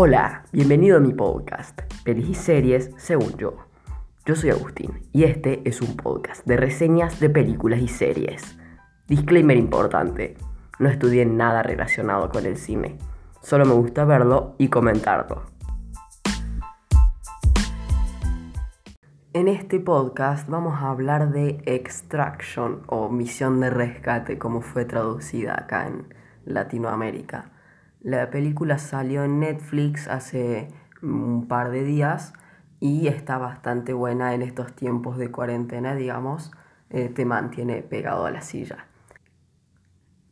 Hola, bienvenido a mi podcast, Pelis y Series según yo. Yo soy Agustín y este es un podcast de reseñas de películas y series. Disclaimer importante, no estudié nada relacionado con el cine, solo me gusta verlo y comentarlo. En este podcast vamos a hablar de Extraction o Misión de Rescate como fue traducida acá en Latinoamérica. La película salió en Netflix hace un par de días y está bastante buena en estos tiempos de cuarentena, digamos, eh, te mantiene pegado a la silla.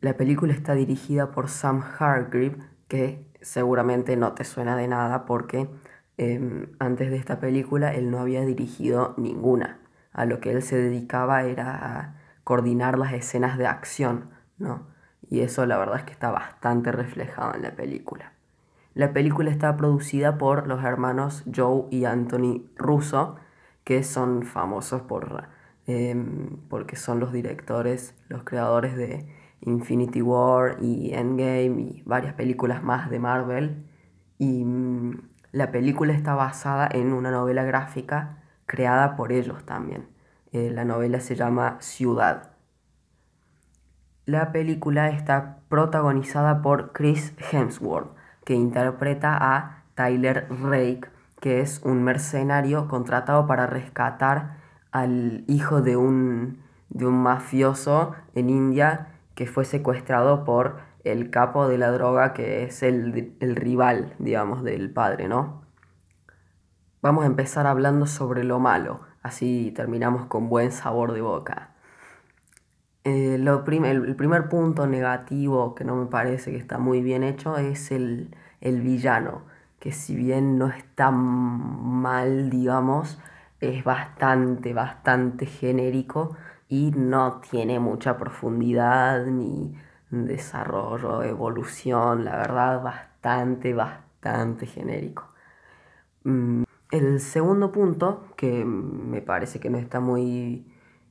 La película está dirigida por Sam Hargrave, que seguramente no te suena de nada porque em, antes de esta película él no había dirigido ninguna. A lo que él se dedicaba era a coordinar las escenas de acción, ¿no? Y eso la verdad es que está bastante reflejado en la película. La película está producida por los hermanos Joe y Anthony Russo, que son famosos por, em, porque son los directores, los creadores de Infinity War y Endgame y varias películas más de Marvel. Y mm, la película está basada en una novela gráfica creada por ellos también. Eh, la novela se llama Ciudad la película está protagonizada por Chris Hemsworth, que interpreta a Tyler Rake, que es un mercenario contratado para rescatar al hijo de un, de un mafioso en India que fue secuestrado por el capo de la droga que es el, el rival, digamos, del padre, ¿no? Vamos a empezar hablando sobre lo malo, así terminamos con buen sabor de boca. Eh, el primer punto negativo que no me parece que está muy bien hecho es el, villano, que si bien no está mal, digamos, es bastante, bastante genérico y no tiene mucha profundidad ni desarrollo, evolución, la verdad, bastante, bastante genérico. Mm, el segundo punto, que me parece que no está muy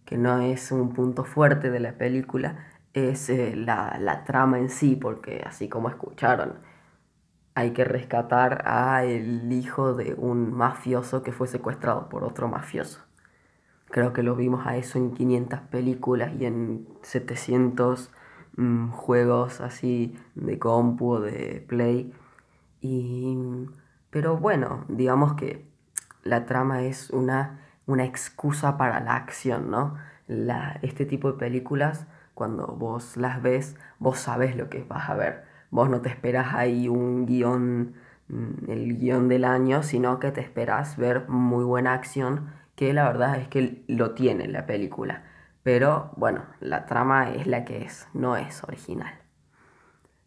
que no es un punto fuerte de la película, es eh, la, trama en sí, porque así como escucharon, hay que rescatar a el hijo de un mafioso que fue secuestrado por otro mafioso. Creo que lo vimos a eso en 500 películas y en 700 mm, juegos así de compu de play. Y, pero bueno, digamos que la trama es una una excusa para la acción, ¿no? Este tipo de películas, cuando vos las ves, vos sabes lo que vas a ver. Vos no te esperas ahí un guion, mm, el guion del año, sino que te esperas ver muy buena acción, que la verdad es que lo tiene la película. Pero bueno, la trama es la que es, no es original.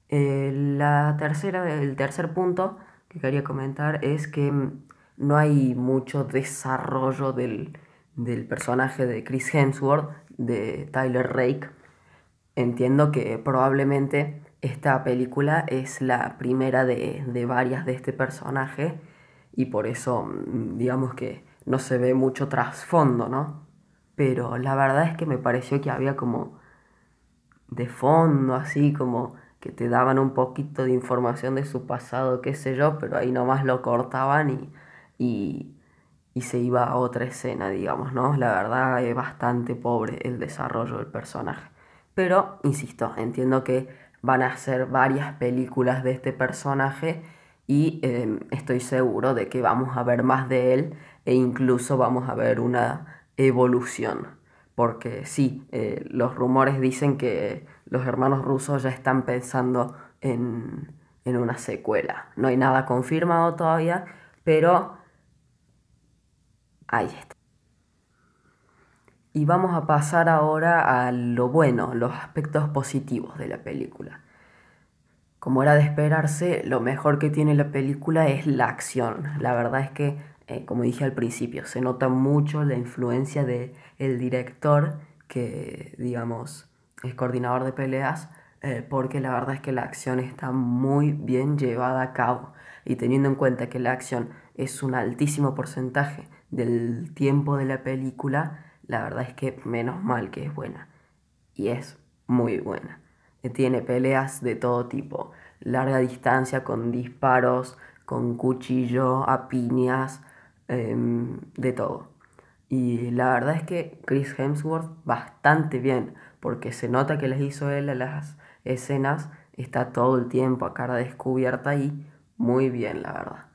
Eh, la tercera, el tercer punto que quería comentar es que mm, no hay mucho desarrollo del, personaje de Chris Hemsworth, de Tyler Rake. Entiendo que probablemente esta película es la primera de, de varias de este personaje y por eso mm, digamos que no se ve mucho trasfondo, ¿no? Pero la verdad es que me pareció que había como de fondo, así como que te daban un poquito de información de su pasado, qué sé yo, pero ahí nomás lo cortaban y y, se iba a otra escena, digamos, ¿no? La verdad es bastante pobre el desarrollo del personaje. Pero, insisto, entiendo que van a ser varias películas de este personaje y em, estoy seguro de que vamos a ver más de él e incluso vamos a ver una evolución. Porque sí, eh, los rumores dicen que los hermanos rusos ya están pensando en, en una secuela. No hay nada confirmado todavía, pero Ahí está. Y vamos a pasar ahora a lo bueno, los aspectos positivos de la película. Como era de esperarse, lo mejor que tiene la película es la acción. La verdad es que, eh, como dije al principio, se nota mucho la influencia del el director, que digamos es coordinador de peleas, eh, porque la verdad es que la acción está muy bien llevada a cabo. Y teniendo en cuenta que la acción es un altísimo porcentaje del tiempo de la película, la verdad es que menos mal que es buena. Y es muy buena. Tiene peleas de todo tipo. Larga distancia con disparos, con cuchillo, a piñas, em, de todo. Y la verdad es que Chris Hemsworth bastante bien, porque se nota que les hizo él a las escenas, está todo el tiempo a cara descubierta y muy bien, la verdad.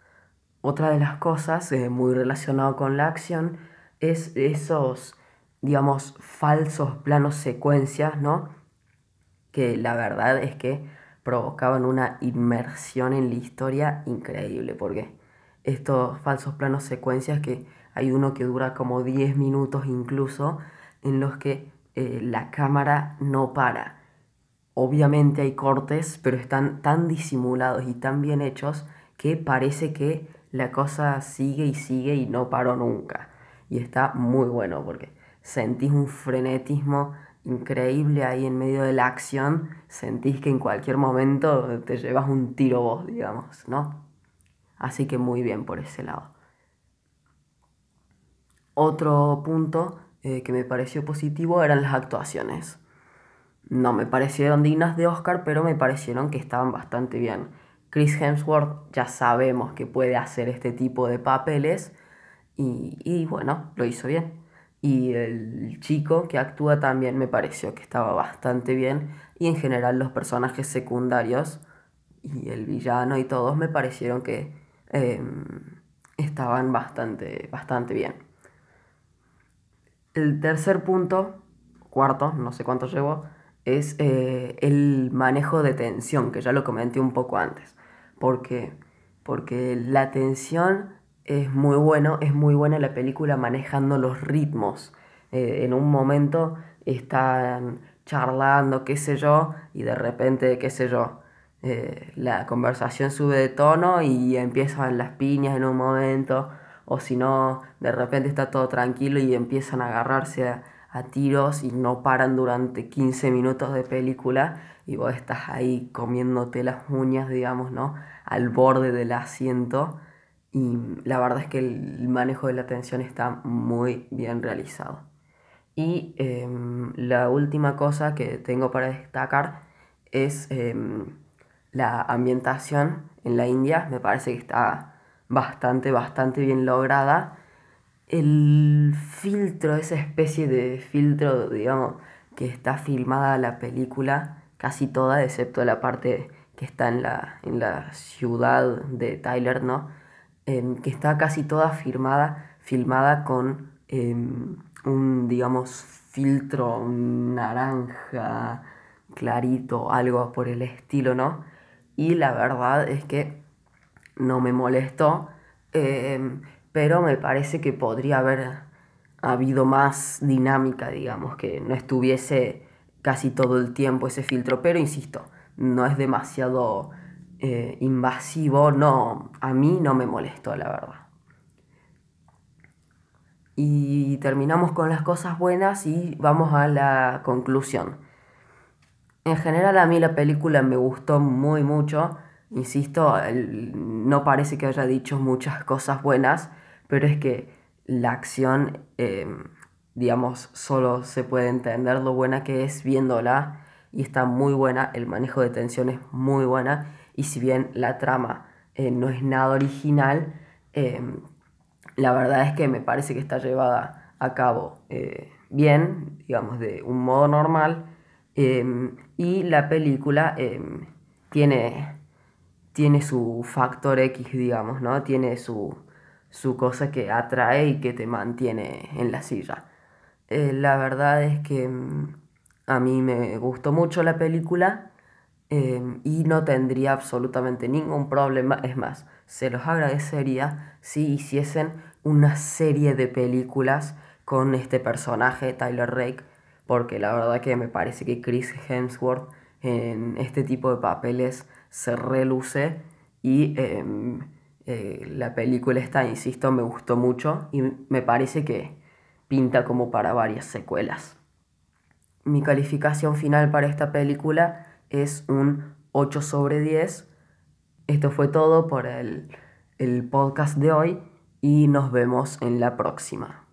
Otra de las cosas eh, muy relacionado con la acción es esos, digamos, falsos planos secuencias, ¿no? Que la verdad es que provocaban una inmersión en la historia increíble, porque estos falsos planos secuencias que hay uno que dura como 10 minutos incluso, en los que eh, la cámara no para. Obviamente hay cortes, pero están tan disimulados y tan bien hechos que parece que la cosa sigue y sigue y no paró nunca. Y está muy bueno porque sentís un frenetismo increíble ahí en medio de la acción, sentís que en cualquier momento te llevas un tiro vos, digamos, ¿no? Así que muy bien por ese lado. Otro punto eh, que me pareció positivo eran las actuaciones. No me parecieron dignas de Oscar, pero me parecieron que estaban bastante bien. Chris Hemsworth ya sabemos que puede hacer este tipo de papeles y, y bueno, lo hizo bien. Y el chico que actúa también me pareció que estaba bastante bien. Y en general los personajes secundarios y el villano y todos me parecieron que em, estaban bastante, bastante bien. El tercer punto, cuarto, no sé cuánto llevo, es eh, el manejo de tensión, que ya lo comenté un poco antes. Porque, porque la tensión es muy bueno, es muy buena la película manejando los ritmos. Eh, en un momento están charlando, qué sé yo, y de repente, qué sé yo, eh, la conversación sube de tono y empiezan las piñas en un momento, o si no, de repente está todo tranquilo y empiezan a agarrarse a, a tiros y no paran durante 15 minutos de película y vos estás ahí comiéndote las uñas, digamos, ¿no? Al borde del asiento y la verdad es que el manejo de la tensión está muy bien realizado. Y em, la última cosa que tengo para destacar es em, la ambientación en la India. Me parece que está bastante, bastante bien lograda. El filtro, esa especie de filtro, digamos, que está filmada la película, casi toda, excepto la parte que está en la, en la ciudad de Tyler, ¿no? Em, que está casi toda filmada con em, un, digamos, filtro naranja clarito, algo por el estilo, ¿no? Y la verdad es que no me molestó, em, pero me parece que podría haber habido más dinámica, digamos, que no estuviese casi todo el tiempo ese filtro, pero insisto, no es demasiado eh, invasivo, no, a mí no me molestó, la verdad. Y terminamos con las cosas buenas y vamos a la conclusión. En general a mí la película me gustó muy mucho, insisto, no parece que haya dicho muchas cosas buenas, pero es que la acción, em, digamos, solo se puede entender lo buena que es viéndola y está muy buena, el manejo de tensión es muy buena y si bien la trama eh, no es nada original, em, la verdad es que me parece que está llevada a cabo eh, bien, digamos, de un modo normal, em, y la película tiene, tiene su factor X, digamos, ¿no? Tiene su, su cosa que atrae y que te mantiene en la silla. Eh, la verdad es que a mí me gustó mucho la película. Em, y no tendría absolutamente ningún problema. Es más, se los agradecería si hiciesen una serie de películas con este personaje, Tyler Rake, porque la verdad que me parece que Chris Hemsworth en este tipo de papeles se reluce y em, eh, la película esta, insisto, me gustó mucho y me parece que pinta como para varias secuelas. Mi calificación final para esta película es un 8 sobre 10. Esto fue todo por el, el podcast de hoy y nos vemos en la próxima.